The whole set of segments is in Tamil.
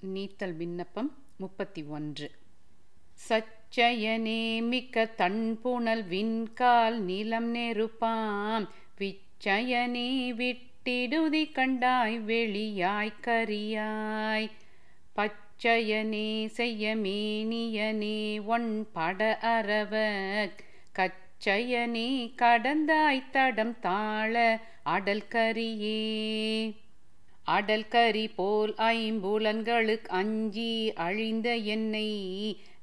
நீத்தல் விண்ணப்பம் முப்பத்தி ஒன்று. சச்சயனே மிக்க தன்புணல் விண்கால் நிலம் நெருப்பாம். விச்சயனே விட்டிடுதி கண்டாய் வெளியாய் கரியாய். பச்சயனே செய்ய மேனியனே ஒன் பட அரவ கச்சயனே கடந்தாய் தடம் தாழ அடல் கரியே. அடல் கரி போல் ஐம்புலன்களுக்கு அஞ்சி அழிந்த என்னை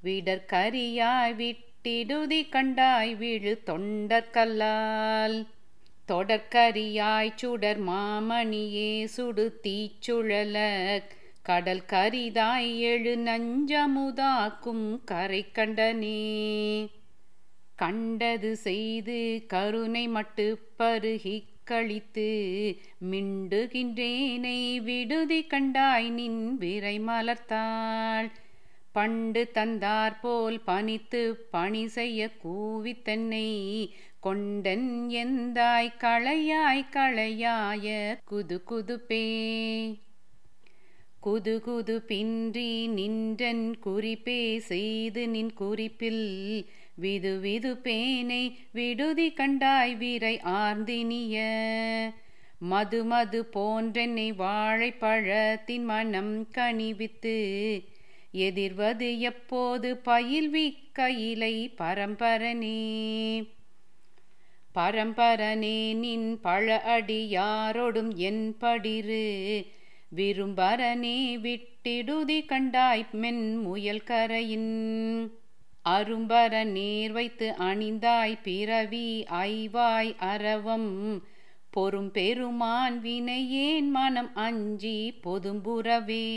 விடற் கரியாய் விட்டிடுதி கண்டாய் விழு தொண்டற்கல்லால் தொடர்கரியாய் சுடர் மாமணியே சுடு தீச்சுழல கடல் கரிதாய் எழு நஞ்சமுதாக்கும் கரை கண்டனே. கண்டது செய்து கருணை மட்டு பருகி கழித்து மிண்டுகின்றேனை விடுதி கண்டாய் நின் விரை மலர்த்தாள். பண்டு தந்தார் போல் பணித்து பணி செய்ய கூவித்தன்னை கொண்டன் எந்தாய் களையாய் களையாய குது குதுப்பே. குது குது பின்றி நின்றன் குறிப்பே செய்து நின் குறிப்பில். விது விது பேனை விடுதி கண்டாய் வீரை ஆர்ந்தினிய. மது மது போன்றென்னை வாழைப்பழத்தின் மனம் கனிவித்து. எதிர்வது எப்போது பயில்வி கையிலை பரம்பரனே. பரம்பரனே நின் பழ அடியாரோடும் என் படிரு விரும்பரனே விட்டிடுதி கண்டாய் மென் முயல் கரையின். அரும்பர நேர் வைத்து அணிந்தாய் பிறவி ஐவாய் அரவம் பொறும் பெருமான் வினையேன் மனம் அஞ்சி பொதும்புறவே.